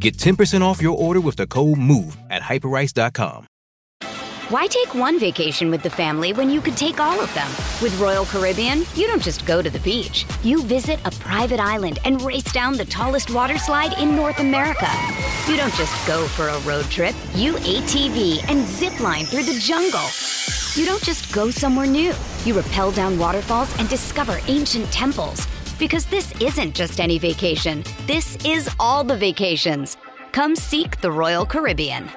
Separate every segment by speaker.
Speaker 1: Get 10% off your order with the code MOVE at hyperice.com.
Speaker 2: Why take one vacation with the family when you could take all of them? With Royal Caribbean, you don't just go to the beach. You visit a private island and race down the tallest water slide in North America. You don't just go for a road trip. You ATV and zip line through the jungle. You don't just go somewhere new. You rappel down waterfalls and discover ancient temples. Because this isn't just any vacation. This is all the vacations. Come seek the Royal Caribbean.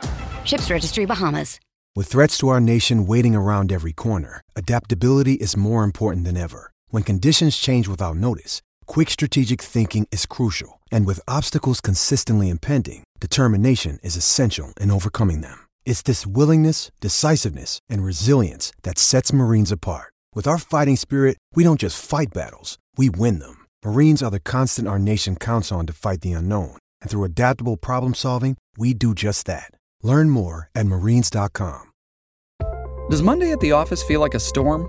Speaker 2: Ships Registry Bahamas.
Speaker 3: With threats to our nation waiting around every corner, adaptability is more important than ever. When conditions change without notice, quick strategic thinking is crucial. And with obstacles consistently impending, determination is essential in overcoming them. It's this willingness, decisiveness, and resilience that sets Marines apart. With our fighting spirit, we don't just fight battles, we win them. Marines are the constant our nation counts on to fight the unknown. And through adaptable problem solving, we do just that. Learn more at marines.com.
Speaker 4: Does Monday at the office feel like a storm?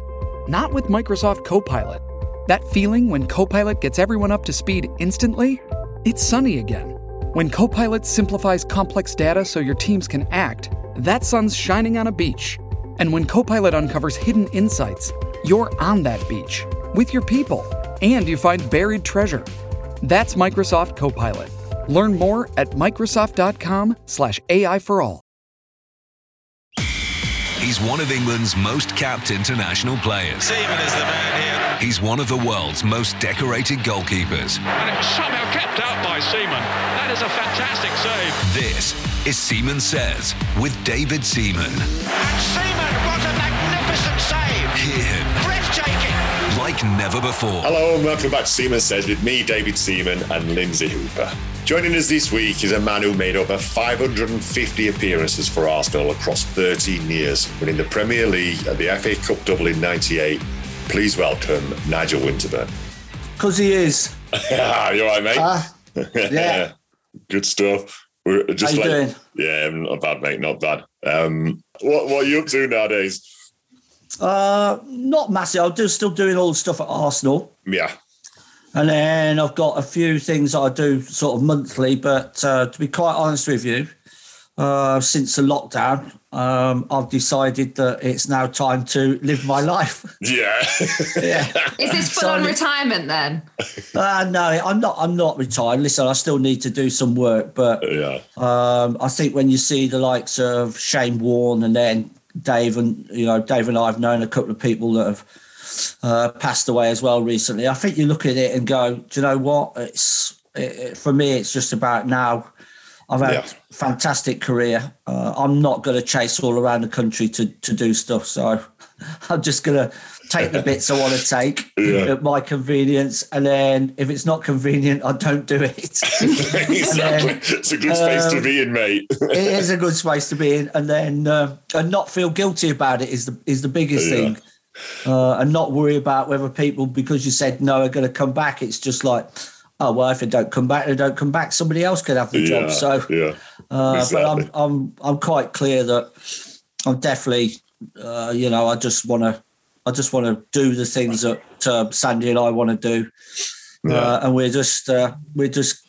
Speaker 4: Not with Microsoft Copilot. That feeling when Copilot gets everyone up to speed instantly? It's sunny again. When Copilot simplifies complex data so your teams can act, that sun's shining on a beach. And when Copilot uncovers hidden insights, you're on that beach with your people and you find buried treasure. That's Microsoft Copilot. Learn more at Microsoft.com/slash AI for all.
Speaker 5: He's one of England's most capped international players.
Speaker 6: Seaman is the man here.
Speaker 5: He's one of the world's most decorated goalkeepers.
Speaker 6: And it's somehow kept out by Seaman. That is a fantastic save.
Speaker 5: This is Seaman Says with David Seaman.
Speaker 6: And Seaman, what a magnificent save.
Speaker 5: Hear him
Speaker 6: Breathtaking.
Speaker 5: Like never before.
Speaker 7: Hello and welcome back to Seaman Says with me, David Seaman, and Lynsey Hooper. Joining us this week is a man who made over 550 appearances for Arsenal across 13 years, winning the Premier League and the FA Cup double in 98. Please welcome Nigel Winterburn.
Speaker 8: Because he is.
Speaker 7: you all right, mate?
Speaker 8: Ah, yeah.
Speaker 7: Good stuff. We're just
Speaker 8: How you
Speaker 7: like,
Speaker 8: doing?
Speaker 7: yeah, not bad, mate, not bad. Um, what, what are you up to nowadays?
Speaker 8: Uh, not massive. I'm just still doing all the stuff at Arsenal.
Speaker 7: Yeah,
Speaker 8: And then I've got a few things that I do sort of monthly. But uh, to be quite honest with you, uh, since the lockdown, um, I've decided that it's now time to live my life.
Speaker 7: yeah.
Speaker 8: yeah.
Speaker 9: Is this full on
Speaker 8: Sorry.
Speaker 9: retirement then?
Speaker 8: Uh, no, I'm not. I'm not retired. Listen, I still need to do some work, but
Speaker 7: yeah.
Speaker 8: Um, I think when you see the likes of Shane Warne and then Dave and you know Dave and I have known a couple of people that have uh, passed away as well recently. I think you look at it and go, do you know what? It's it, for me. It's just about now. I've had
Speaker 7: Yeah.
Speaker 8: fantastic career. Uh, I'm not going to chase all around the country to to do stuff. So I'm just going to take the bits I want to take
Speaker 7: Yeah.
Speaker 8: at my convenience, and then if it's not convenient, I don't do it.
Speaker 7: exactly. It's a good space to
Speaker 8: Um,
Speaker 7: be in, mate.
Speaker 8: it is a good space to be in, and then uh, and not feel guilty about it is the is the biggest
Speaker 7: Yeah.
Speaker 8: thing, uh, and not worry about whether people because you said no are going to come back. It's just like, oh well, if they don't come back, they don't come back. Somebody else could have the
Speaker 7: yeah,
Speaker 8: job. So,
Speaker 7: yeah.
Speaker 8: uh, but I'm. I'm I'm quite clear that I'm definitely, uh, you know, I just want to. I just want to do the things that uh, Sandy and I want to do,
Speaker 7: Yeah.
Speaker 8: uh, and we're just uh, we just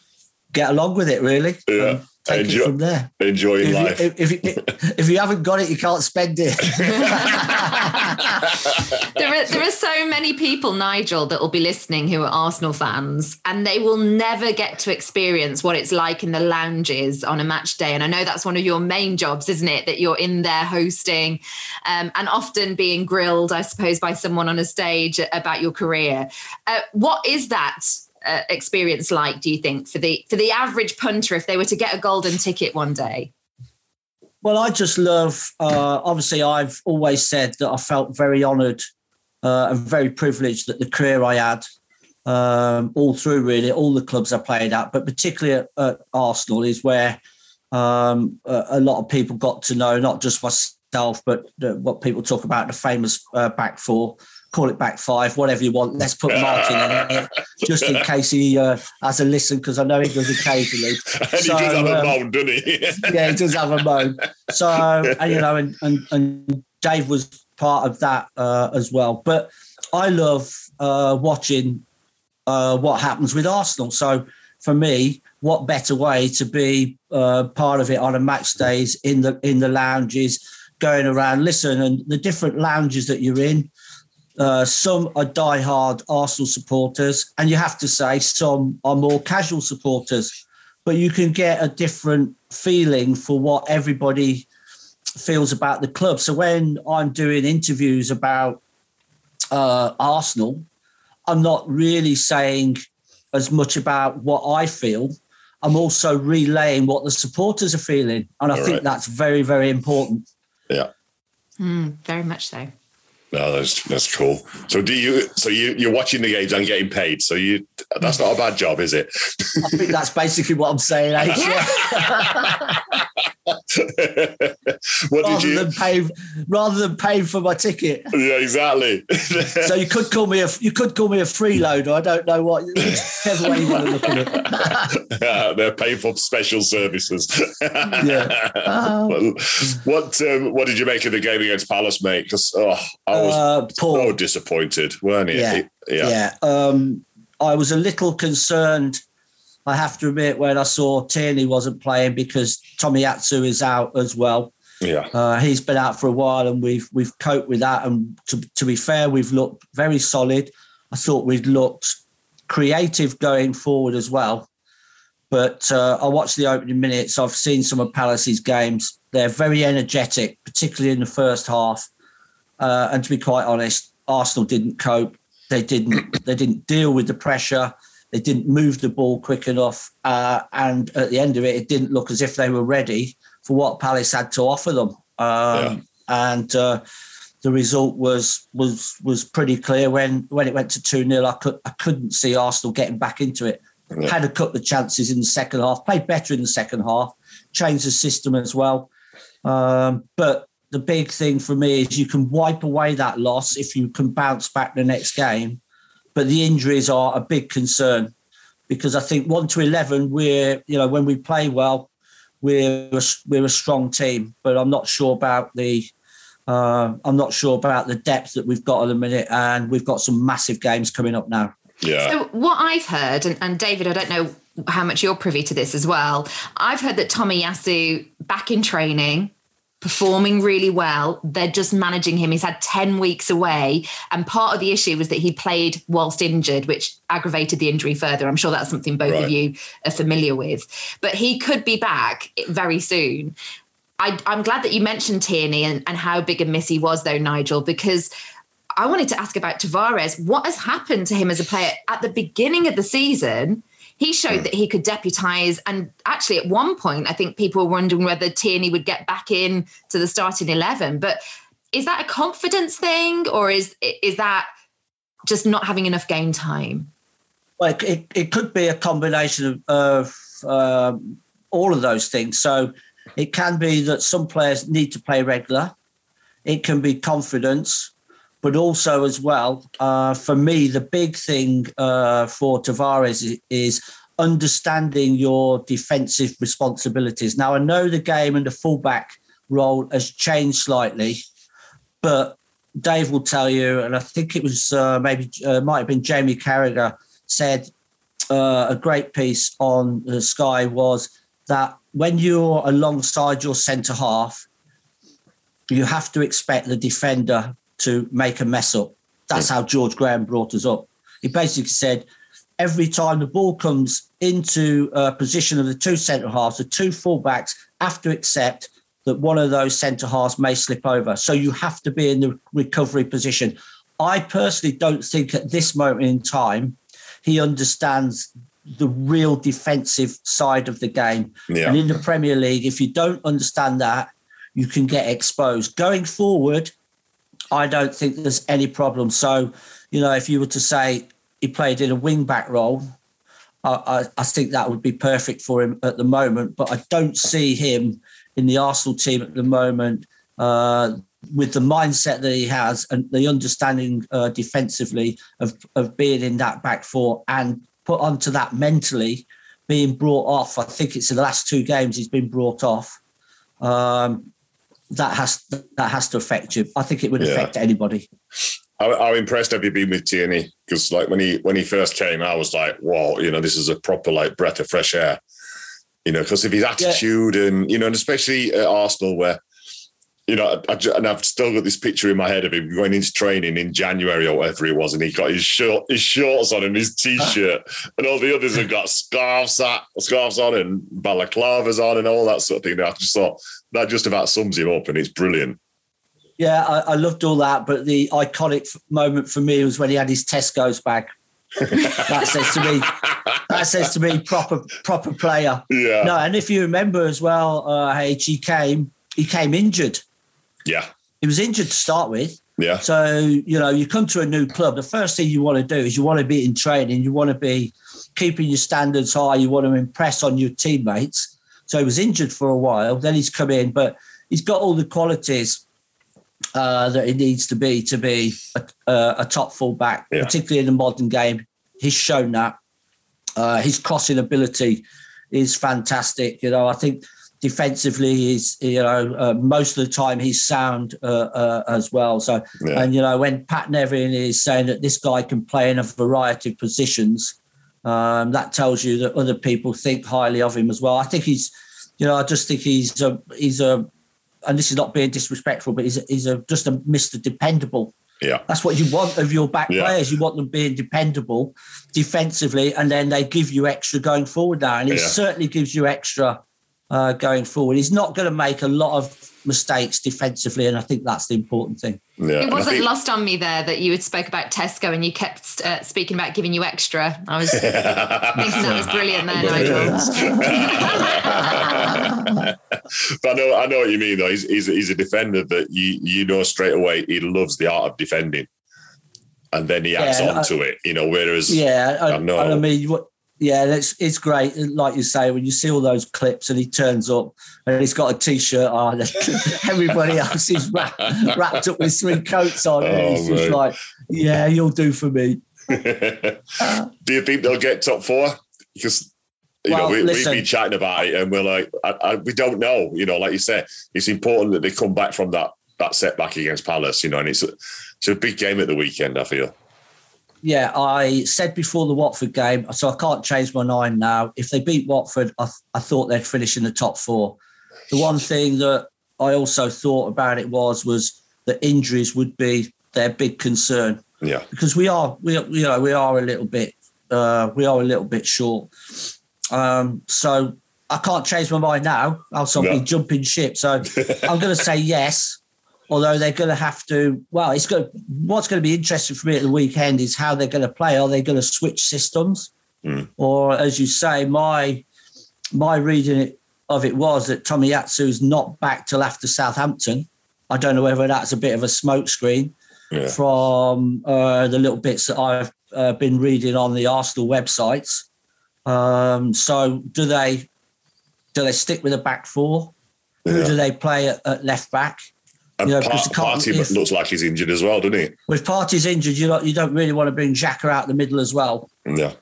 Speaker 8: get along with it really.
Speaker 7: Yeah.
Speaker 8: and take
Speaker 7: Enjoy-
Speaker 8: it from there
Speaker 7: Enjoy
Speaker 8: if
Speaker 7: life.
Speaker 8: You, if, if, if you haven't got it, you can't spend it.
Speaker 9: There are, there are so many people, Nigel, that will be listening who are Arsenal fans, and they will never get to experience what it's like in the lounges on a match day. And I know that's one of your main jobs, isn't it? That you're in there hosting um, and often being grilled, I suppose, by someone on a stage about your career. Uh, what is that? Uh, experience like do you think for the for the average punter if they were to get a golden ticket one day
Speaker 8: well, I just love. Uh, obviously, I've always said that I felt very honoured uh, and very privileged that the career I had, um, all through really all the clubs I played at, but particularly at, at Arsenal, is where um, a, a, lot of people got to know, not just myself, but the, what people talk about the famous uh, back four. Call it back five, whatever you want. Let's put Martin in it, just in case he uh, has a listen, because I know he does occasionally.
Speaker 7: and so, he does have um, a moan, doesn't he?
Speaker 8: yeah, he does have a moan. So, and, you know, and, and, and Dave was part of that uh, as well. But I love uh, watching uh, what happens with Arsenal. So for me, what better way to be uh, part of it on a match days in the in the lounges, going around. Listen, and the different lounges that you're in. Uh, some are die-hard Arsenal supporters, and you have to say some are more casual supporters. But you can get a different feeling for what everybody feels about the club. So when I'm doing interviews about uh, Arsenal, I'm not really saying as much about what I feel. I'm also relaying what the supporters are feeling. And I All think right. that's very, very important.
Speaker 7: Yeah.
Speaker 9: Mm, very much so.
Speaker 7: No, that's that's cool. So do you? So you you're watching the games and getting paid. So you that's not a bad job, is it?
Speaker 8: I think that's basically what I'm saying.
Speaker 7: what
Speaker 8: rather did you? Than pay, rather than paying for my ticket.
Speaker 7: Yeah, exactly.
Speaker 8: so you could call me a you could call me a freeloader. I don't know what whichever way you want to look at
Speaker 7: it. yeah, they're paying for special services. yeah. Um, what um, what did you make of the game against Palace, mate? Because oh, I was uh, so disappointed, weren't you?
Speaker 8: Yeah. Yeah. yeah. Um, I was a little concerned I have to admit, when I saw Tierney wasn't playing because Tomiyasu is out as well.
Speaker 7: Yeah, uh,
Speaker 8: he's been out for a while, and we've we've coped with that. And to, to be fair, we've looked very solid. I thought we'd looked creative going forward as well. But uh, I watched the opening minutes. I've seen some of Palace's games. They're very energetic, particularly in the first half. Uh, and to be quite honest, Arsenal didn't cope. They didn't. they didn't deal with the pressure. They didn't move the ball quick enough, uh, and at the end of it, it didn't look as if they were ready for what Palace had to offer them. Um, yeah. And uh, the result was was was pretty clear when when it went to two 0 I could I couldn't see Arsenal getting back into it. Yeah. Had a couple of chances in the second half, played better in the second half, changed the system as well. Um, but the big thing for me is you can wipe away that loss if you can bounce back the next game but the injuries are a big concern because I think one to eleven, we're you know when we play well, we're a, we're a strong team, but I'm not sure about the uh, I'm not sure about the depth that we've got at the minute, and we've got some massive games coming up now.
Speaker 7: Yeah.
Speaker 9: So what I've heard, and, and David, I don't know how much you're privy to this as well. I've heard that Tomiyasu back in training performing really well. They're just managing him. He's had 10 weeks away. And part of the issue was that he played whilst injured, which aggravated the injury further. I'm sure that's something both right. of you are familiar with. But he could be back very soon. I, am glad that you mentioned Tierney and, and how big a miss he was, though, Nigel, because I wanted to ask about Tavares. What has happened to him as a player at the beginning of the season? He showed hmm. that he could deputise. And actually, at one point, I think people were wondering whether Tierney would get back in to the starting 11. But is that a confidence thing or is is that just not having enough game time?
Speaker 8: Well, it, it could be a combination of, of um, all of those things. So it can be that some players need to play regular. It can be confidence but also as well, uh, for me, the big thing uh, for Tavares is, understanding your defensive responsibilities. Now, I know the game and the fullback role has changed slightly, but Dave will tell you, and I think it was uh, maybe uh, might have been Jamie Carragher said uh, a great piece on the Sky was that when you're alongside your centre half, you have to expect the defender to make a mess up. That's hmm. how George Graham brought us up. He basically said every time the ball comes into a position of the two centre halves, the two fullbacks have to accept that one of those centre halves may slip over. So you have to be in the recovery position. I personally don't think at this moment in time he understands the real defensive side of the game. Yeah. And in the Premier League, if you don't understand that, you can get exposed. Going forward, I don't think there's any problem. So, you know, if you were to say he played in a wing back role, I, I think that would be perfect for him at the moment. But I don't see him in the Arsenal team at the moment uh, with the mindset that he has and the understanding uh, defensively of, of being in that back four and put onto that mentally being brought off. I think it's in the last two games he's been brought off. Um, that has that has to affect you. I think it would
Speaker 7: Yeah.
Speaker 8: affect anybody.
Speaker 7: How, how impressed have you been with Tierney? Because like when he when he first came, I was like, wow, you know, this is a proper like breath of fresh air." You know, because of his attitude and you know, and especially at Arsenal, where you know, I, I- and I've still got this picture in my head of him going into training in January or whatever it was, and he got his short his shorts on and his t-shirt, and all the others have got scarves at, scarves on and balaclavas on and all that sort of thing. I just thought that just about sums him up, and it's brilliant.
Speaker 8: Yeah, I, I loved all that, but the iconic moment for me was when he had his Tesco's bag. that says to me, that says to me, proper proper player.
Speaker 7: Yeah.
Speaker 8: No, and if you remember as well, uh, H, he came he came injured.
Speaker 7: Yeah,
Speaker 8: He was injured to start with.
Speaker 7: yeah,
Speaker 8: So you know, you come to a new club. The first thing you want to do is you want to be in training. You want to be keeping your standards high. You want to impress on your teammates. So he was injured for a while. Then he's come in, but he's got all the qualities uh, that he needs to be to be a, a, a top fullback,
Speaker 7: Yeah.
Speaker 8: particularly in the modern game. He's shown that. Uh, his crossing ability is fantastic. You know, I think defensively he's you know uh, most of the time he's sound uh, uh, as well. So
Speaker 7: Yeah.
Speaker 8: and you know when Pat Nevin is saying that this guy can play in a variety of positions, um, that tells you that other people think highly of him as well. I think he's, you know, I just think he's a he's a, and this is not being disrespectful, but he's a, he's a just a Mister Dependable.
Speaker 7: yeah.
Speaker 8: That's what you want of your back
Speaker 7: Yeah.
Speaker 8: players. You want them being dependable defensively, and then they give you extra going forward now. And he
Speaker 7: Yeah.
Speaker 8: certainly gives you extra uh, going forward. He's not going to make a lot of mistakes defensively, and I think that's the important thing.
Speaker 7: Yeah,
Speaker 9: It wasn't
Speaker 7: think-
Speaker 9: lost on me there that you had spoke about Tesco and you kept uh, speaking about giving you extra. I was thinking that was brilliant there, Nigel.
Speaker 7: but I know, I know what you mean. Though he's he's, he's a defender that you you know straight away he loves the art of defending, and then he adds
Speaker 8: Yeah,
Speaker 7: on
Speaker 8: I-
Speaker 7: to it. You know, whereas
Speaker 8: Yeah,
Speaker 7: I
Speaker 8: I,
Speaker 7: know.
Speaker 8: I mean, what, yeah, it's it's great. Like you say, when you see all those clips and he turns up and he's got a t-shirt on, everybody else is wrapped, wrapped up with three coats on, and
Speaker 7: Oh,
Speaker 8: he's just like, "Yeah, you'll do for me."
Speaker 7: do you think they'll get top four? Because you know
Speaker 8: Well,
Speaker 7: we, we've been chatting about it, and we're like, I, I, we don't know. You know, like you said, it's important that they come back from that that setback against Palace. You know, and it's a, it's a big game at the weekend. I feel.
Speaker 8: Yeah, I said before the Watford game, so I can't change my mind now. If they beat Watford, I, I thought they'd finish in the top four. The one thing that I also thought about it was was that injuries would be their big concern.
Speaker 7: Yeah,
Speaker 8: because we are we are- you know we are a little bit uh, we are a little bit short. Um, so I can't change my mind now. Else I'll
Speaker 7: No.
Speaker 8: be jumping ship. So I'm going to say yes. Although they're going to have to. Well, it's going. What's going to be interesting for me at the weekend is how they're going to play. Are they going to switch systems,
Speaker 7: Mm.
Speaker 8: or as you say, my my reading of it was that Tomiyasu's not back till after Southampton. I don't know whether that's a bit of a smokescreen
Speaker 7: yeah,
Speaker 8: from uh, the little bits that I've uh, been reading on the Arsenal websites. Um, so do they do they stick with a back four? Who do they play at, at left back?
Speaker 7: And
Speaker 8: Yeah,
Speaker 7: Par-
Speaker 8: because
Speaker 7: Partey
Speaker 8: if-
Speaker 7: looks like he's injured as well, doesn't he?
Speaker 8: With Partey's injured, you don't you don't really want to bring Xhaka out the middle as well.
Speaker 7: Yeah,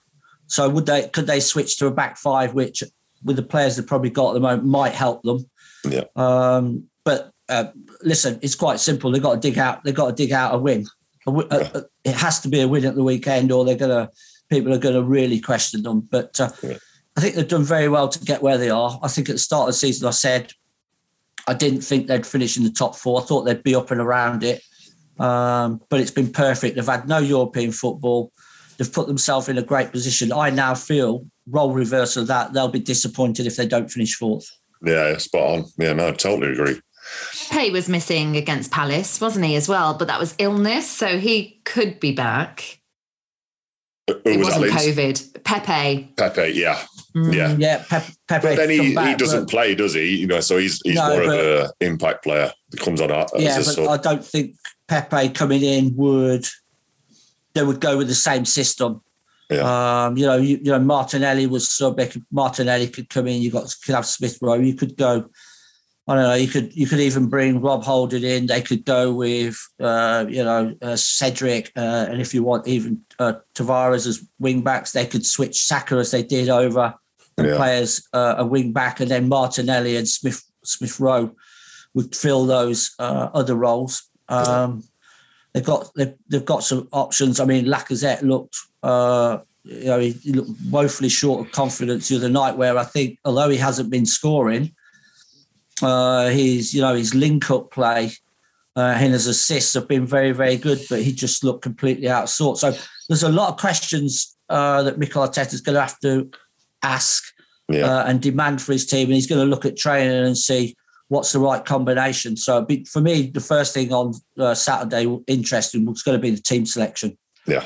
Speaker 8: So would they could they switch to a back five, which with the players they've probably got at the moment might help them.
Speaker 7: yeah,
Speaker 8: Um, but uh, listen, it's quite simple. They've got to dig out. They've got to dig out a win. A a- a- it has to be a win at the weekend, or they're gonna people are going to really question them. But uh,
Speaker 7: Yeah.
Speaker 8: I think they've done very well to get where they are. I think at the start of the season, I said I didn't think they'd finish in the top four. I thought they'd be up and around it. Um, but it's been perfect. They've had no European football. They've put themselves in a great position. I now feel role reversal of that. They'll be disappointed if they don't finish fourth.
Speaker 7: yeah. Spot on. Yeah, no, I totally agree.
Speaker 9: Pepe was missing against Palace, wasn't he, as well? But that was illness, so he could be back.
Speaker 7: Who
Speaker 9: It
Speaker 7: was that?
Speaker 9: wasn't
Speaker 7: Linz?
Speaker 9: COVID. Pepe.
Speaker 7: Pepe. Yeah,
Speaker 9: Mm.
Speaker 7: yeah.
Speaker 8: Yeah, Pepe. Pepe
Speaker 7: But then he,
Speaker 8: back,
Speaker 7: he doesn't
Speaker 8: but-
Speaker 7: play, does he? You know, so he's he's
Speaker 8: No,
Speaker 7: more
Speaker 8: but-
Speaker 7: of an impact player that comes on as
Speaker 8: yeah, but. I don't think Pepe coming in would they would go with the same system.
Speaker 7: Yeah.
Speaker 8: Um, you know, you, you know, Martinelli was sub. Martinelli could come in. You got could have Smith Rowe. You could go. I don't know. You could you could even bring Rob Holding in. They could go with uh, you know uh, Cedric, uh, and if you want even uh, Tavares as wing backs, they could switch Saka as they did over and
Speaker 7: Yeah.
Speaker 8: play as uh, a wing back, and then Martinelli and Smith Smith Rowe would fill those uh, other roles. Um, they've got they've, they've got some options. I mean, Lacazette looked uh, you know he, he looked woefully short of confidence the other night. Where I think although he hasn't been scoring, uh, his you know his link up play uh, and his assists have been very very good, but he just looked completely out of sorts. So there's a lot of questions uh, that Mikel Arteta is going to have to ask
Speaker 7: Yeah.
Speaker 8: uh, and demand for his team, and he's going to look at training and see what's the right combination. So be, for me, the first thing on uh, Saturday interesting was going to be the team selection.
Speaker 7: Yeah.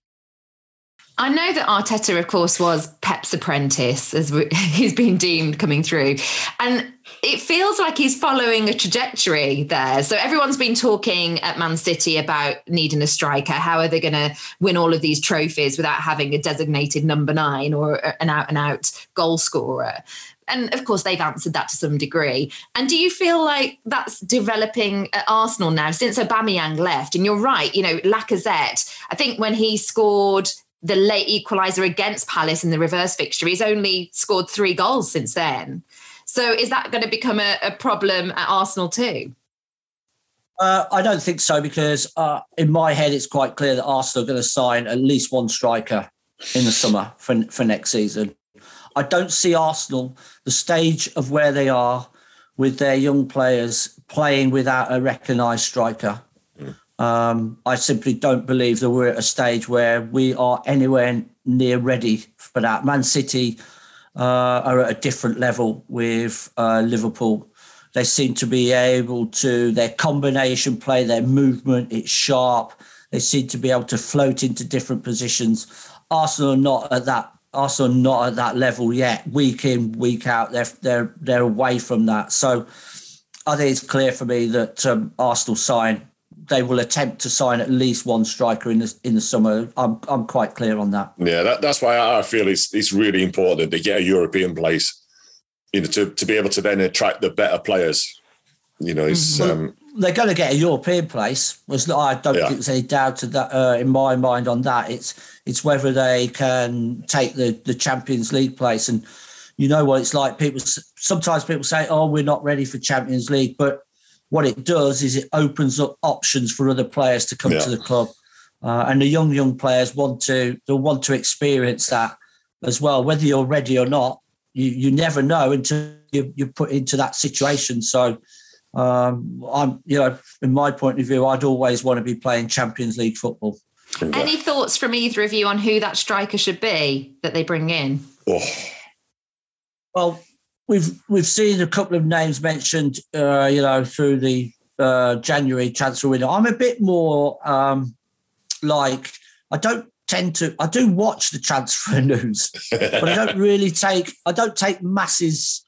Speaker 9: I know that Arteta, of course, was Pep's apprentice, as he's been deemed coming through. And it feels like he's following a trajectory there. So everyone's been talking at Man City about needing a striker. How are they going to win all of these trophies without having a designated number nine or an out and out goal scorer? And of course, they've answered that to some degree. And do you feel like that's developing at Arsenal now since Aubameyang left? And you're right, you know, Lacazette, I think when he scored the late equaliser against Palace in the reverse fixture, he's only scored three goals since then. So is that going to become a, a problem at Arsenal too?
Speaker 8: Uh, I don't think so because uh, in my head it's quite clear that Arsenal are going to sign at least one striker in the summer for, for next season. I don't see Arsenal the stage of where they are with their young players playing without a recognised striker. Um, I simply don't believe that we're at a stage where we are anywhere near ready for that. Man City uh, are at a different level with uh, Liverpool. They seem to be able to their combination play, their movement, it's sharp. They seem to be able to float into different positions. Arsenal are not at that. Arsenal not at that level yet. Week in, week out, they're they're they're away from that. So I think it's clear for me that um, Arsenal sign. They will attempt to sign at least one striker in the in the summer. I'm I'm quite clear on that.
Speaker 7: Yeah, that, that's why I feel it's it's really important that they get a European place, you know, to, to be able to then attract the better players. You know, it's um,
Speaker 8: they're going to get a European place. Was I don't
Speaker 7: Yeah.
Speaker 8: think there's any doubt to that uh, in my mind on that. It's it's whether they can take the the Champions League place, and you know what it's like. People sometimes people say, "Oh, we're not ready for Champions League," but what it does is it opens up options for other players to come
Speaker 7: Yeah.
Speaker 8: to the club, uh, and the young young players want to they'll want to experience that as well. Whether you're ready or not, you you never know until you you're put into that situation. So um, I'm, you know, in my point of view, I'd always want to be playing Champions League football.
Speaker 9: Any thoughts from either of you on who that striker should be that they bring in?
Speaker 7: oh,
Speaker 8: Well, we've we've seen a couple of names mentioned, uh, you know, through the uh, January transfer window. I'm a bit more um, like I don't tend to. I do watch the transfer news, but I don't really take. I don't take masses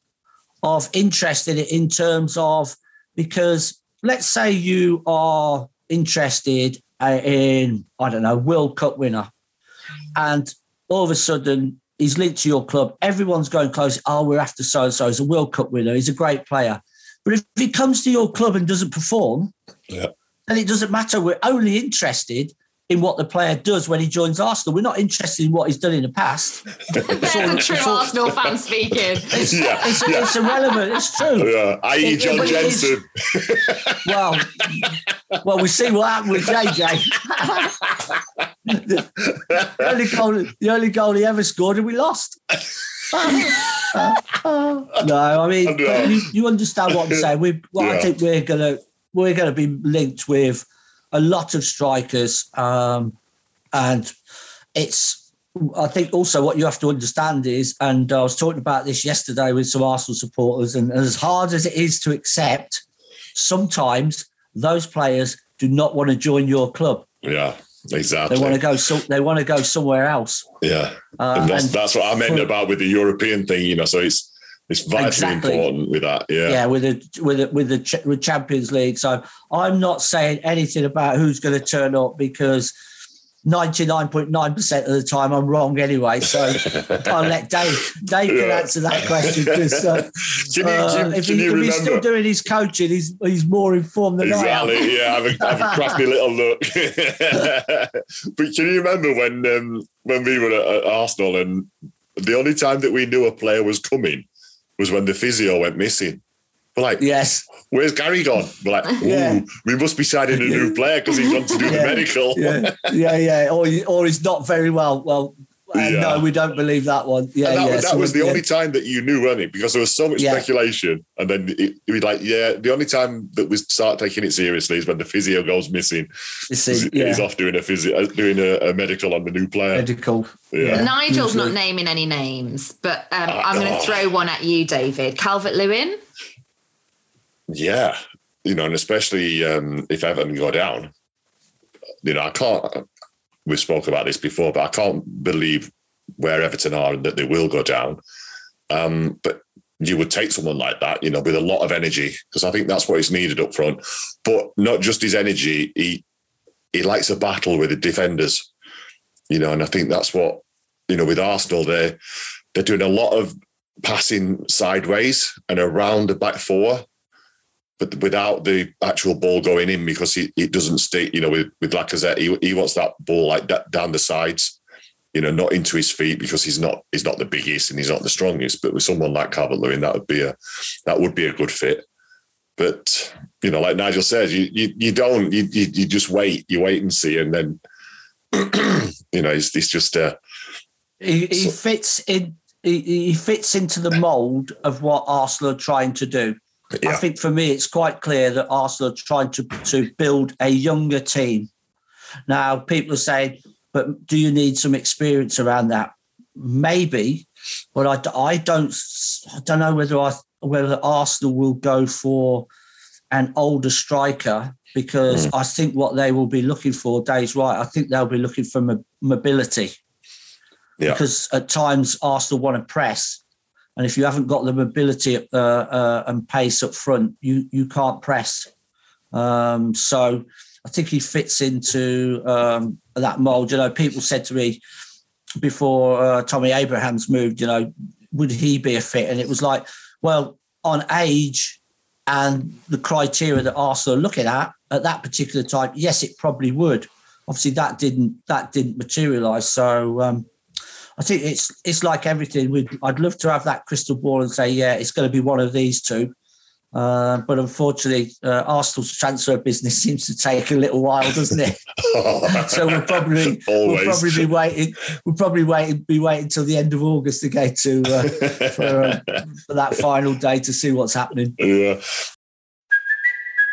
Speaker 8: of interest in it in terms of because let's say you are interested uh, in I don't know World Cup winner, and all of a sudden he's linked to your club. Everyone's going close. Oh, we're after so and so. He's a World Cup winner. He's a great player. But if he comes to your club and doesn't perform,
Speaker 7: Yeah.
Speaker 8: then it doesn't matter. We're only interested in what the player does when he joins Arsenal. We're not interested in what he's done in the past.
Speaker 9: There's a true Arsenal fan speaking.
Speaker 8: It's,
Speaker 7: Yeah,
Speaker 8: it's,
Speaker 7: yeah.
Speaker 8: it's irrelevant. It's true.
Speaker 7: yeah, i.e.
Speaker 8: It-
Speaker 7: John
Speaker 8: but it is-
Speaker 7: Jensen.
Speaker 8: Well, well, we see what happened with JJ. the, only goal, the only goal he ever scored, and we lost. no, I mean
Speaker 7: No.
Speaker 8: you, you understand what I'm saying. We, well, I think we're gonna we're gonna be linked with a lot of strikers, um, and it's I think also what you have to understand is, and I was talking about this yesterday with some Arsenal supporters, and as hard as it is to accept, sometimes those players do not want to join your club.
Speaker 7: Yeah, exactly.
Speaker 8: They want to go. So they want to go somewhere else.
Speaker 7: Yeah, uh, and that's, and that's what I meant for, about with the European thing. You know, so it's it's vitally exactly. important with that. Yeah,
Speaker 8: yeah, with the with the, with the with Champions League. So I'm not saying anything about who's going to turn up because 99.9% of the time I'm wrong anyway. So I'll let Dave Dave can answer that question because uh, you, uh, if, he, if he's still doing his coaching, he's he's more informed than
Speaker 7: exactly.
Speaker 8: I am.
Speaker 7: Yeah, have a, have a crafty little look. but can you remember when um, when we were at, at Arsenal and the only time that we knew a player was coming was when the physio went missing. We're like,
Speaker 8: yes,
Speaker 7: where's Gary gone? We're like, ooh, yeah. we must be signing a new player because he's gone to do yeah. the medical.
Speaker 8: yeah, yeah, yeah. Or, or he's not very well. Well, uh, yeah. no, we don't believe that one. Yeah,
Speaker 7: that,
Speaker 8: yeah.
Speaker 7: that
Speaker 8: so
Speaker 7: was the only time that you knew, wasn't it? Because there was so much speculation, and then it, it, was like, yeah, the only time that we start taking it seriously is when the physio goes missing. See, he's off doing a physio, uh, doing a, a, medical on the new player.
Speaker 8: Medical.
Speaker 9: Yeah. Nigel's not naming any names, but um, uh, I'm going to oh. throw one at you, David. Calvert Lewin.
Speaker 7: Yeah, you know, and especially um, if Everton go down, you know, I can't. We spoke about this before, but I can't believe where Everton are and that they will go down. Um, but you would take someone like that, you know, with a lot of energy, because I think that's what is needed up front. But not just his energy, he he likes a battle with the defenders, you know, and I think that's what you know with Arsenal they they're doing a lot of passing sideways and around the back four but without the actual ball going in because he, it doesn't stay, you know, with, with Lacazette, he, he wants that ball like that down the sides, you know, not into his feet because he's not he's not the biggest and he's not the strongest. But with someone like Calvert Lewin, that would be a that would be a good fit. But you know, like Nigel says, you you, you don't you, you, you just wait, you wait and see, and then you know, it's, it's just uh
Speaker 8: he, he so, fits in he, he fits into the mold of what Arsenal are trying to do. Yeah. I think for me, it's quite clear that Arsenal are trying to, to build a younger team. Now, people are saying, but do you need some experience around that? Maybe, but I, I don't I don't know whether I whether Arsenal will go for an older striker because mm. I think what they will be looking for, Dave's right. I think they'll be looking for mobility. Yeah. Because at times Arsenal want to press, and if you haven't got the mobility uh, uh, and pace up front, you you can't press. Um, so I think he fits into um, that mold. You know, people said to me before uh, Tammy Abrahams moved, you know, would he be a fit? And it was like, well, on age and the criteria that Arsenal are looking at at that particular time, yes, it probably would. Obviously, that didn't that didn't materialise. So um, I think it's it's like everything. We'd, I'd love to have that crystal ball and say, yeah, it's going to be one of these two. Uh, but unfortunately, uh, Arsenal's transfer business seems to take a little while, doesn't it? so we'll probably we'll probably be waiting. We'll probably wait be waiting till the end of August to go to uh, for, uh, for that final day to see what's happening.
Speaker 7: Yeah,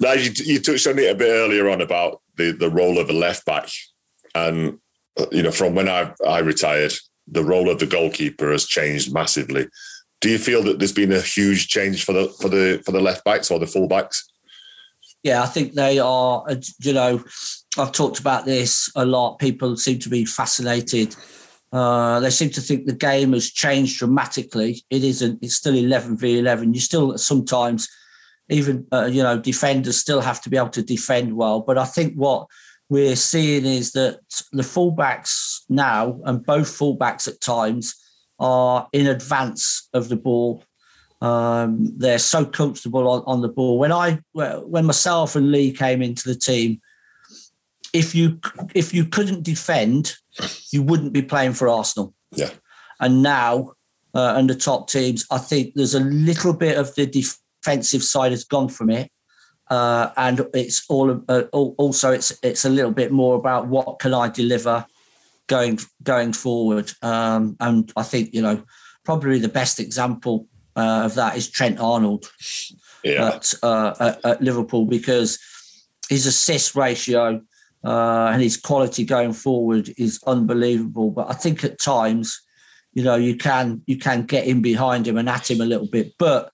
Speaker 7: Now, you, you touched on it a bit earlier on about the, the role of a left back. And, uh, you know, from when I, I retired, the role of the goalkeeper has changed massively. Do you feel that there's been a huge change for the for the for the left backs or the full backs?
Speaker 8: Yeah, I think they are. Uh, you know, I've talked about this a lot. People seem to be fascinated. Uh, they seem to think the game has changed dramatically. It isn't. It's still eleven v eleven. You still sometimes even uh, you know defenders still have to be able to defend well. But I think what we're seeing is that the fullbacks now, and both fullbacks at times, are in advance of the ball. Um, they're so comfortable on, on the ball. When I when myself and Lee came into the team, if you if you couldn't defend, you wouldn't be playing for Arsenal.
Speaker 7: Yeah.
Speaker 8: And now, uh, under top teams, I think there's a little bit of the defensive side has gone from it, uh, and it's all uh, also it's it's a little bit more about what can I deliver going going forward. Um, and I think you know probably the best example uh, of that is Trent Arnold
Speaker 7: yeah.
Speaker 8: at, uh, at, at Liverpool because his assist ratio uh, and his quality going forward is unbelievable. But I think at times, you know, you can you can get in behind him and at him a little bit, but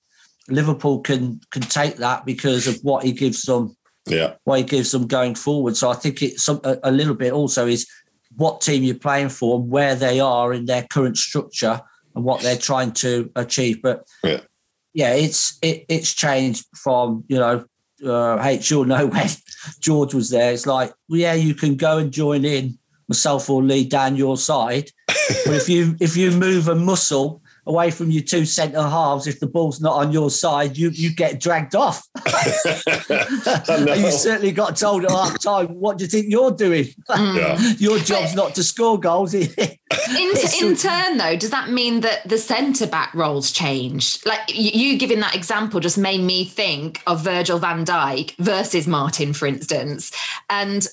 Speaker 8: Liverpool can can take that because of what he gives them.
Speaker 7: Yeah,
Speaker 8: what he gives them going forward. So I think it's some, a, a little bit also is what team you're playing for, and where they are in their current structure, and what they're trying to achieve. But
Speaker 7: yeah,
Speaker 8: yeah it's it, it's changed from you know uh, H, you'll know when George was there. It's like, well, yeah, you can go and join in myself or Lee down your side, but if you if you move a muscle away from your two centre halves, if the ball's not on your side, you you get dragged off. you certainly got told at half time, what do you think you're doing? Mm.
Speaker 7: Yeah.
Speaker 8: your job's not to score goals.
Speaker 9: in, in turn, though, does that mean that the centre back roles changed? Like you giving that example just made me think of Virgil van Dijk versus Martin, for instance. And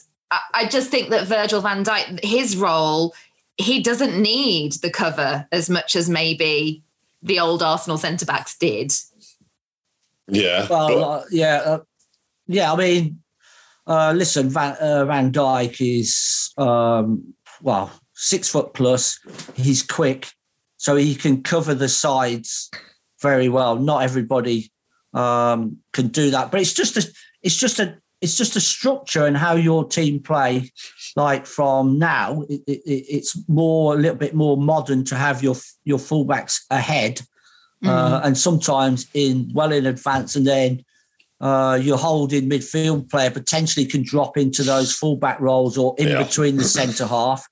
Speaker 9: I just think that Virgil van Dijk, his role he doesn't need the cover as much as maybe the old Arsenal centre backs did.
Speaker 7: Yeah.
Speaker 8: Well, but- uh, yeah, uh, yeah. I mean, uh, listen, Van, uh, Van Dijk is um, well six foot plus. He's quick, so he can cover the sides very well. Not everybody um, can do that, but it's just a it's just a it's just a structure and how your team play like from now it, it, it's more a little bit more modern to have your your fullbacks ahead uh, mm. uh, and sometimes in well in advance and then uh, your holding midfield player potentially can drop into those fullback roles or in yeah. between the centre half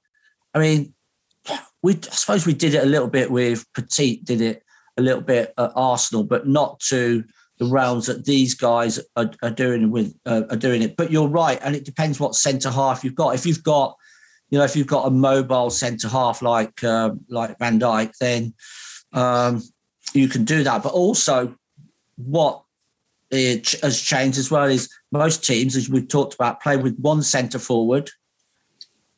Speaker 8: i mean we i suppose we did it a little bit with petit did it a little bit at arsenal but not to the rounds that these guys are, are doing with uh, are doing it. But you're right, and it depends what centre half you've got. If you've got, you know, if you've got a mobile centre half like uh, like Van Dijk, then um, you can do that. But also, what it has changed as well is most teams, as we've talked about, play with one centre forward,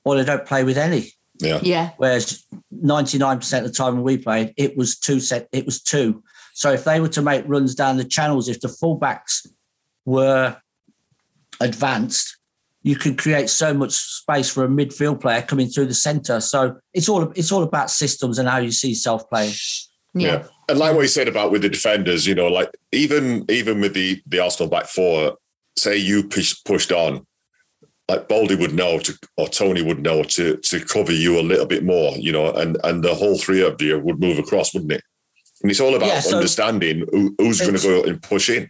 Speaker 8: or they don't play with any.
Speaker 7: Yeah.
Speaker 9: Yeah.
Speaker 8: Whereas 99% of the time when we played, it was two set, it was two. So if they were to make runs down the channels, if the fullbacks were advanced, you can create so much space for a midfield player coming through the centre. So it's all it's all about systems and how you see self playing.
Speaker 9: Yeah.
Speaker 7: yeah. And like what you said about with the defenders, you know, like even even with the the Arsenal back four, say you push, pushed on, like Baldy would know to, or Tony would know to to cover you a little bit more, you know, and and the whole three of you would move across, wouldn't it? And it's all about yeah, so understanding who, who's going to go out and push in.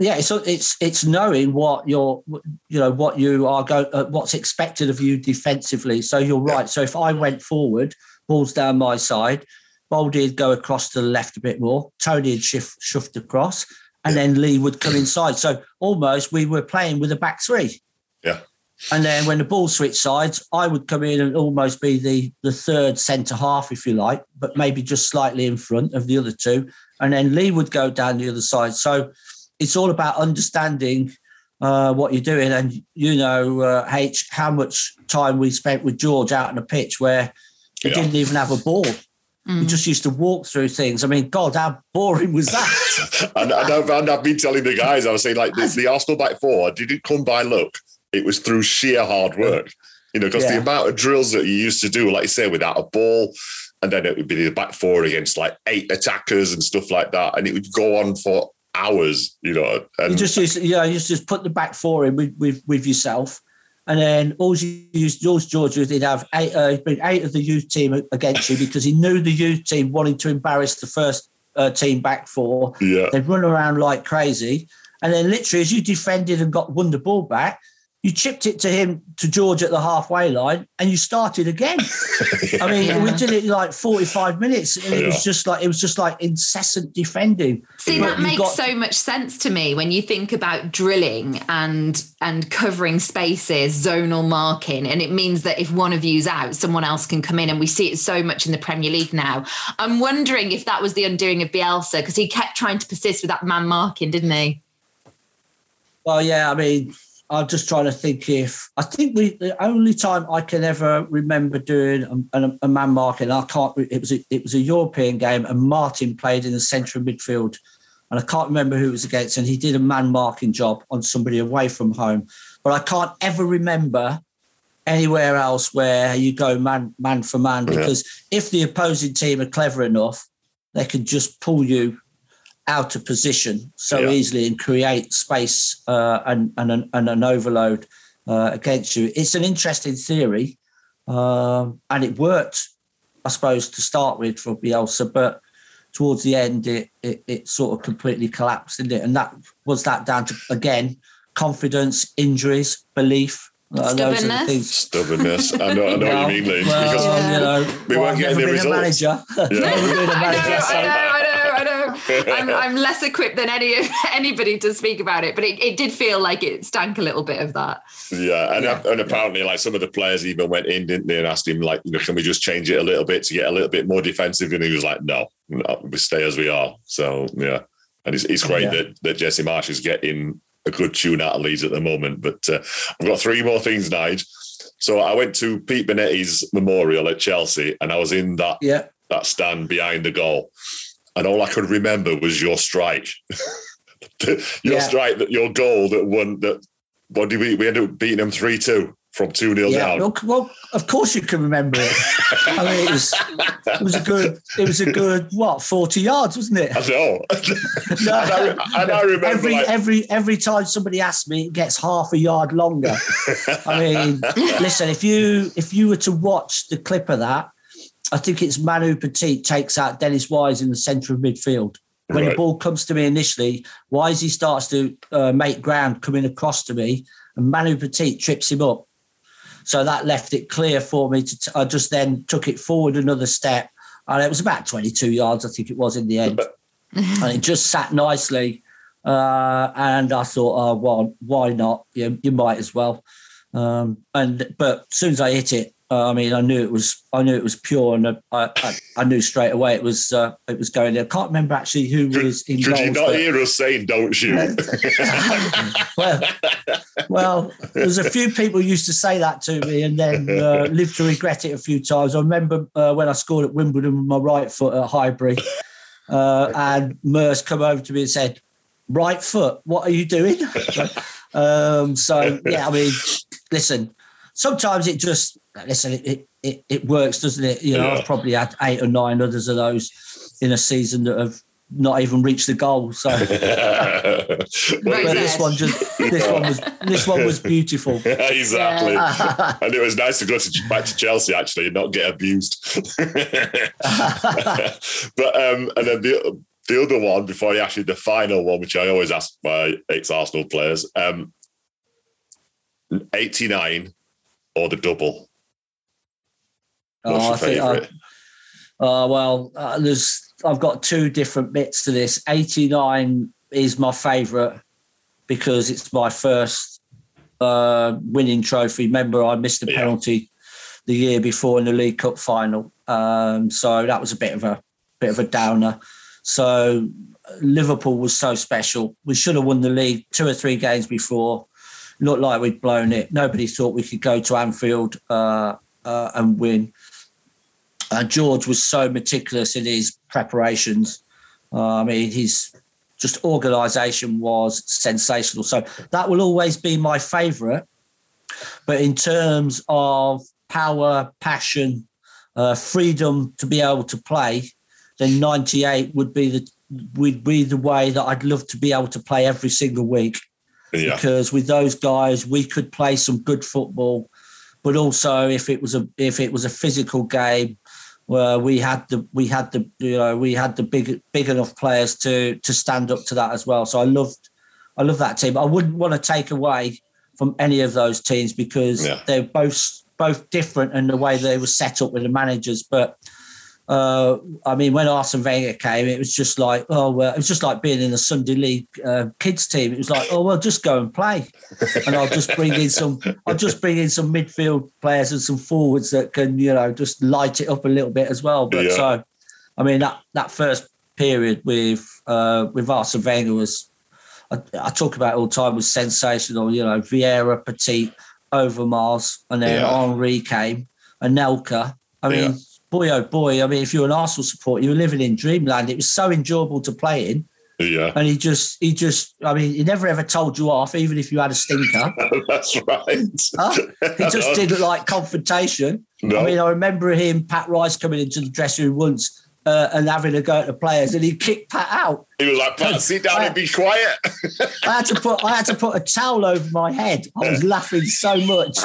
Speaker 8: Yeah, so it's it's knowing what you're, you know, what you are go, uh, what's expected of you defensively. So you're right. Yeah. So if I went forward, balls down my side, Baldy would go across to the left a bit more, Tony would shift shift across, and yeah. then Lee would come inside. So almost we were playing with a back three.
Speaker 7: Yeah.
Speaker 8: And then when the ball switched sides, I would come in and almost be the the third centre half, if you like, but maybe just slightly in front of the other two. And then Lee would go down the other side. So it's all about understanding uh, what you're doing. And you know, uh, H, how much time we spent with George out on the pitch where he yeah. didn't even have a ball. Mm. We just used to walk through things. I mean, God, how boring was that?
Speaker 7: and, and, I've, and, I've, been telling the guys, I was saying, like, the, the Arsenal back four didn't come by luck it was through sheer hard work. You know, because yeah. the amount of drills that you used to do, like you say, without a ball, and then it would be the back four against like eight attackers and stuff like that, and it would go on for hours. You know, and
Speaker 8: you just use, yeah, you just put the back four in with with, with yourself. And then all you used, George George did have eight, uh, bring eight of the youth team against you because he knew the youth team wanted to embarrass the first uh, team back four.
Speaker 7: Yeah.
Speaker 8: They'd run around like crazy. And then literally as you defended and got won the ball back, you chipped it to him to George at the halfway line, and you started again. I mean,
Speaker 9: Yeah.
Speaker 8: we did it like forty-five minutes, and it
Speaker 7: Yeah.
Speaker 8: was just like it was just like incessant defending.
Speaker 9: See,
Speaker 8: But
Speaker 9: that makes
Speaker 8: got-
Speaker 9: so much sense to me when you think about drilling and and covering spaces, zonal marking, and it means that if one of you's out, someone else can come in, and we see it so much in the Premier League now. I'm wondering if that was the undoing of Bielsa because he kept trying to persist with that man marking, didn't he?
Speaker 8: Well, yeah, I mean, I'm just trying to think if I think we the only time I can ever remember doing a, a, a man marking, I can't. It was a, it was a European game, and Martin played in the centre of midfield, and I can't remember who it was against, and he did a man marking job on somebody away from home, but I can't ever remember anywhere else where you go man man for man
Speaker 7: Yeah.
Speaker 8: because if the opposing team are clever enough, they can just pull you out of position so
Speaker 7: Yeah.
Speaker 8: easily and create space uh, and, and, an, and an overload uh, against you. It's an interesting theory, um, and it worked, I suppose, to start with for Bielsa, but towards the end, it, it it sort of completely collapsed, didn't it? And that was that down to again confidence, injuries, belief. Uh, those are the
Speaker 9: Stubbornness?
Speaker 8: things.
Speaker 7: Stubbornness. I know, I know what you mean, Lynn.
Speaker 8: Well,
Speaker 7: because
Speaker 8: you know,
Speaker 7: we
Speaker 8: well,
Speaker 7: weren't
Speaker 8: I've
Speaker 7: getting the results.
Speaker 8: manager.
Speaker 7: Yeah.
Speaker 8: never been a
Speaker 9: I
Speaker 8: manager.
Speaker 9: I know, I know, I know. I'm, I'm less equipped than any anybody to speak about it, but it, it did feel like it stank a little bit of that.
Speaker 7: Yeah, and and apparently, like some of the players even went in, didn't they, and asked him, like, you know, can we just change it a little bit to get a little bit more defensive? And he was like, no, no we stay as we are. So yeah, and it's, it's great
Speaker 8: Yeah.
Speaker 7: that that Jesse Marsch is getting a good tune out of Leeds at the moment. But uh, I've got three more things, Nige. So I went to Pete Bonetti's memorial at Chelsea, and I was in that
Speaker 8: Yeah.
Speaker 7: that stand behind the goal, and all I could remember was your strike, your
Speaker 8: Yeah.
Speaker 7: strike that your goal that won that. What did we we ended up beating them three two from two 0
Speaker 8: Yeah,
Speaker 7: down.
Speaker 8: well, well, of course you can remember it. I mean, it was it was a good it was a good what forty yards, wasn't it?
Speaker 7: I know.
Speaker 8: No,
Speaker 7: and, I, and I remember
Speaker 8: every
Speaker 7: like,
Speaker 8: every every time somebody asks me, it gets half a yard longer. I mean, listen, if you if you were to watch the clip of that, I think it's Manu Petit takes out Dennis Wise in the centre of midfield. When the ball comes to me initially, Wisey starts to uh, make ground coming across to me, and Manu Petit trips him up. So that left it clear for me to. T- I just then took it forward another step, and it was about 22 yards, I think it was in the end, and it just sat nicely. Uh, and I thought, oh, well, why not? You, you might as well. Um, and but as soon as I hit it, uh, I mean, I knew it was, I knew it was pure, and I, I, I knew straight away it was, uh, it was going there. I can't remember actually who was in
Speaker 7: Could you not
Speaker 8: but-
Speaker 7: hear us saying "Don't shoot"?
Speaker 8: well, well, there was a few people used to say that to me, and then uh, lived to regret it a few times. I remember uh, when I scored at Wimbledon with my right foot at Highbury, uh, and Merse come over to me and said, "Right foot, what are you doing?" um, so yeah, I mean, listen, sometimes it just listen, it it, it works, doesn't it? You know,
Speaker 7: Yeah.
Speaker 8: I've probably had eight or nine others of those in a season that have not even reached the goal. So.
Speaker 7: Well,
Speaker 8: But this one just this one was this one was beautiful.
Speaker 7: exactly.
Speaker 8: Yeah.
Speaker 7: and it was nice to go to, back to Chelsea actually and not get abused. but um, and then the the other one before I actually the final one, which I always ask my ex Arsenal players, um, eighty nine or the double. What's
Speaker 8: Oh,
Speaker 7: your
Speaker 8: I-
Speaker 7: favourite?
Speaker 8: Uh, well, uh, there's I've got two different bits to this. 89 is my favourite because it's my first uh, winning trophy. Remember, I missed the
Speaker 7: Yeah.
Speaker 8: penalty the year before in the League Cup final, um, so that was a bit of a bit of a downer. So Liverpool was so special. We should have won the league two or three games before. Looked like we'd blown it. Nobody thought we could go to Anfield uh, uh, and win. Uh, George was so meticulous in his preparations. Uh, I mean, his just organisation was sensational. So that will always be my favourite. But in terms of power, passion, uh, freedom to be able to play, then 98 would be the would be the way that I'd love to be able to play every single week
Speaker 7: Yeah.
Speaker 8: because with those guys we could play some good football but also if it was a if it was a physical game where we had the we had the you know we had the big big enough players to to stand up to that as well so i loved i love that team i wouldn't want to take away from any of those teams because
Speaker 7: Yeah.
Speaker 8: they're both both different in the way they were set up with the managers. But uh, I mean, when Arsene Wenger came, it was just like, oh well, it was just like being in the Sunday League uh, kids team. It was like, oh well, just go and play, and I'll just bring in some, I'll just bring in some midfield players and some forwards that can, you know, just light it up a little bit as well. But
Speaker 7: Yeah.
Speaker 8: so, I mean, that that first period with uh, with Arsene Wenger was, I, I talk about it all the time, was sensational. You know, Vieira, Petit, Overmars, and then
Speaker 7: Yeah.
Speaker 8: Henry came, and Anelka. I mean,
Speaker 7: Yeah.
Speaker 8: Boy, oh boy. I mean, if you're an Arsenal supporter, you were living in dreamland. It was so enjoyable to play in.
Speaker 7: Yeah,
Speaker 8: And he just, he just, I mean, he never ever told you off, even if you had a stinker.
Speaker 7: that's right.
Speaker 8: Huh? He just didn't like confrontation.
Speaker 7: No.
Speaker 8: I mean, I remember him, Pat Rice, coming into the dressing room once uh, and having a go at the players, and he kicked Pat out.
Speaker 7: He was like, Pat, sit down and be quiet.
Speaker 8: I had to put I had to put a towel over my head. I was laughing so much.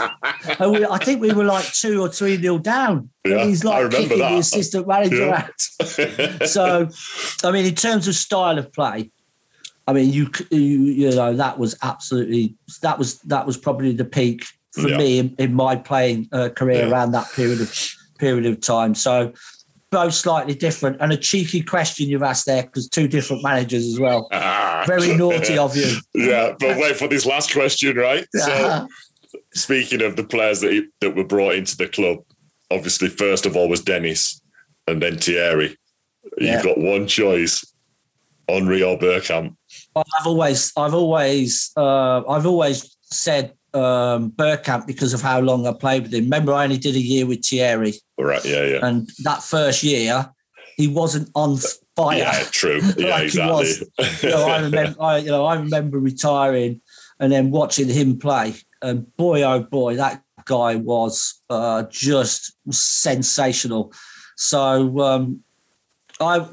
Speaker 8: And we, I think we were like two or three nil down.
Speaker 7: Yeah,
Speaker 8: he's
Speaker 7: I
Speaker 8: like
Speaker 7: remember
Speaker 8: kicking
Speaker 7: that.
Speaker 8: the assistant manager
Speaker 7: Yeah.
Speaker 8: out. So, I mean, in terms of style of play, I mean, you you you know that was absolutely that was that was probably the peak for
Speaker 7: Yeah.
Speaker 8: me in, in my playing uh, career
Speaker 7: Yeah.
Speaker 8: around that period of period of time. So. Both slightly different, and a cheeky question you've asked there because two different managers as well. Very naughty of you.
Speaker 7: yeah, but wait for this last question, right?
Speaker 8: Uh-huh.
Speaker 7: So, speaking of the players that he, that were brought into the club, obviously, first of all was Dennis, and then Thierry.
Speaker 8: Yeah.
Speaker 7: You've got one choice: Henry or Bergkamp.
Speaker 8: I've always, I've always, uh, I've always said um, Bergkamp because of how long I played with him. Remember, I only did a year with Thierry,
Speaker 7: Right? Yeah, yeah,
Speaker 8: and that first year, he wasn't on fire.
Speaker 7: yeah. True. Yeah,
Speaker 8: like he was.
Speaker 7: exactly.
Speaker 8: you know, I remember, I, you know, I remember retiring and then watching him play, and boy, oh boy, that guy was uh, just sensational. So, um, I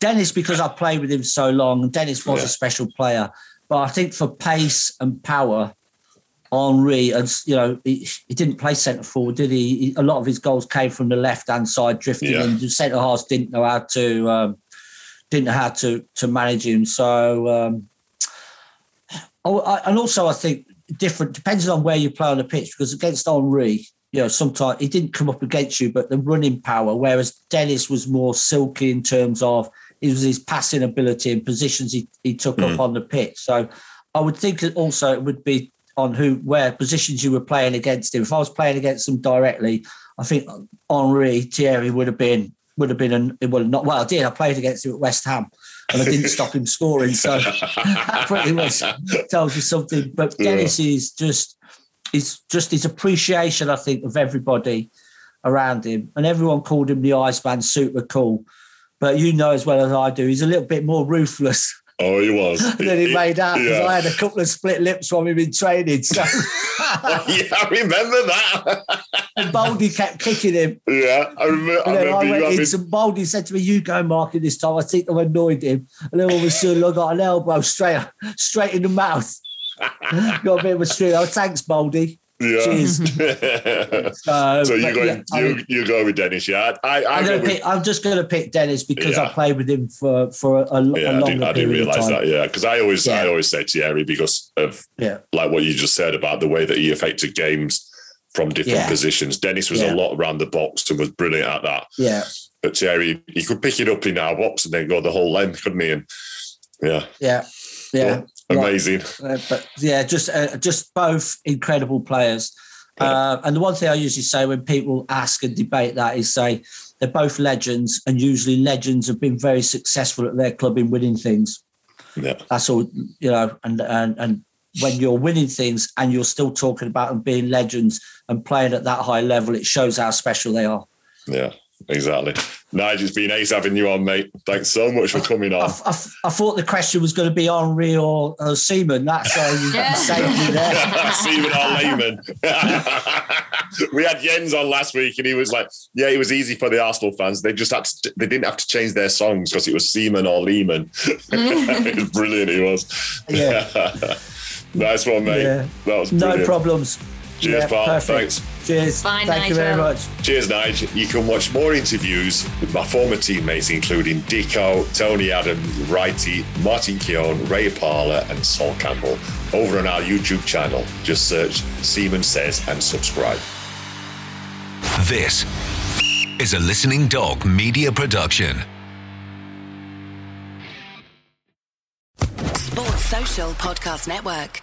Speaker 8: Dennis because I played with him so long, and Dennis was
Speaker 7: Yeah.
Speaker 8: a special player. But I think for pace and power, Henry, and you know, he, he didn't play centre forward, did he? He- A lot of his goals came from the left hand side, drifting
Speaker 7: Yeah.
Speaker 8: in. The centre halves didn't know how to um, didn't know how to to manage him. So, um, I, and also I think different depends on where you play on the pitch because against Henry, you know, sometimes he didn't come up against you, but the running power, whereas Dennis was more silky in terms of it was his passing ability and positions he, he took up on the pitch. So I would think that also it would be on who where positions you were playing against him. If I was playing against him directly, I think Henry Thierry would have been would have been an, well not well I did. I played against him at West Ham and I didn't stop him scoring. So that pretty much tells you something. But
Speaker 7: Yeah.
Speaker 8: Dennis is just is just his appreciation I think of everybody around him. And everyone called him the Iceman super cool. But you know as well as I do he's a little bit more ruthless
Speaker 7: Oh, he was.
Speaker 8: then he made out because
Speaker 7: Yeah.
Speaker 8: I had a couple of split lips from him in training so
Speaker 7: yeah, I remember that.
Speaker 8: and Bouldy kept kicking him
Speaker 7: yeah, I remember. I
Speaker 8: And then I
Speaker 7: you
Speaker 8: went
Speaker 7: having.
Speaker 8: into Bouldy said to me, "You go, Marky, this time." I think I annoyed him, and then all of a sudden I got an elbow straight, straight in the mouth. got a bit of a string. Oh, thanks, Bouldy.
Speaker 7: Yeah.
Speaker 8: Cheers. So, uh,
Speaker 7: so you
Speaker 8: but
Speaker 7: go,
Speaker 8: yeah, I
Speaker 7: you,
Speaker 8: mean-
Speaker 7: you go with Dennis, yeah. I, I, I
Speaker 8: I'm, gonna
Speaker 7: with,
Speaker 8: I'm just going to pick Dennis because I played with him for for a, a,
Speaker 7: yeah, I
Speaker 8: longer
Speaker 7: didn't, I didn't realize that. Yeah, because I always, I
Speaker 8: Yeah.
Speaker 7: always say Thierry because of
Speaker 8: Yeah,
Speaker 7: like what you just said about the way that he affected games from different
Speaker 8: Yeah.
Speaker 7: positions. Dennis was
Speaker 8: Yeah.
Speaker 7: a lot around the box and was brilliant at that.
Speaker 8: yeah,
Speaker 7: But Thierry, he could pick it up in our box and then go the whole length, couldn't he? And yeah,
Speaker 8: yeah, yeah.
Speaker 7: Amazing.
Speaker 8: Uh, but yeah, just uh, just both incredible players. Uh, and the one thing I usually say when people ask and debate that is say they're both legends, and usually legends have been very successful at their club in winning things.
Speaker 7: Yeah,
Speaker 8: That's all you know. And and and when you're winning things and you're still talking about them being legends and playing at that high level, it shows how special they are.
Speaker 7: yeah, exactly. Nigel, it's been ace having you on, mate. Thanks so much for coming on.
Speaker 8: I, I thought the question was going to be Henry or uh, Seaman. That's how you
Speaker 9: Yeah.
Speaker 8: saved me there.
Speaker 7: Stephen R. Lehmann. we had Jens on last week, and he was like, "Yeah, it was easy for the Arsenal fans. They just had to, they didn't have to change their songs because it was Seaman or Lehmann." it was brilliant. He was.
Speaker 8: Yeah.
Speaker 7: nice one, mate.
Speaker 8: Yeah.
Speaker 7: That was
Speaker 8: No problems.
Speaker 7: Cheers, pal.
Speaker 8: Perfect.
Speaker 7: Thanks.
Speaker 8: Cheers.
Speaker 9: Bye,
Speaker 8: Thank you very much.
Speaker 7: Cheers, Nigel. You can watch more interviews with my former teammates, including Dico, Tony Adams, Wrighty, Martin Keown, Ray Parlour, and Sol Campbell over on our YouTube channel. Just search Seaman Says and subscribe.
Speaker 5: This is a Listening Dog media production.
Speaker 10: Sports Social Podcast Network.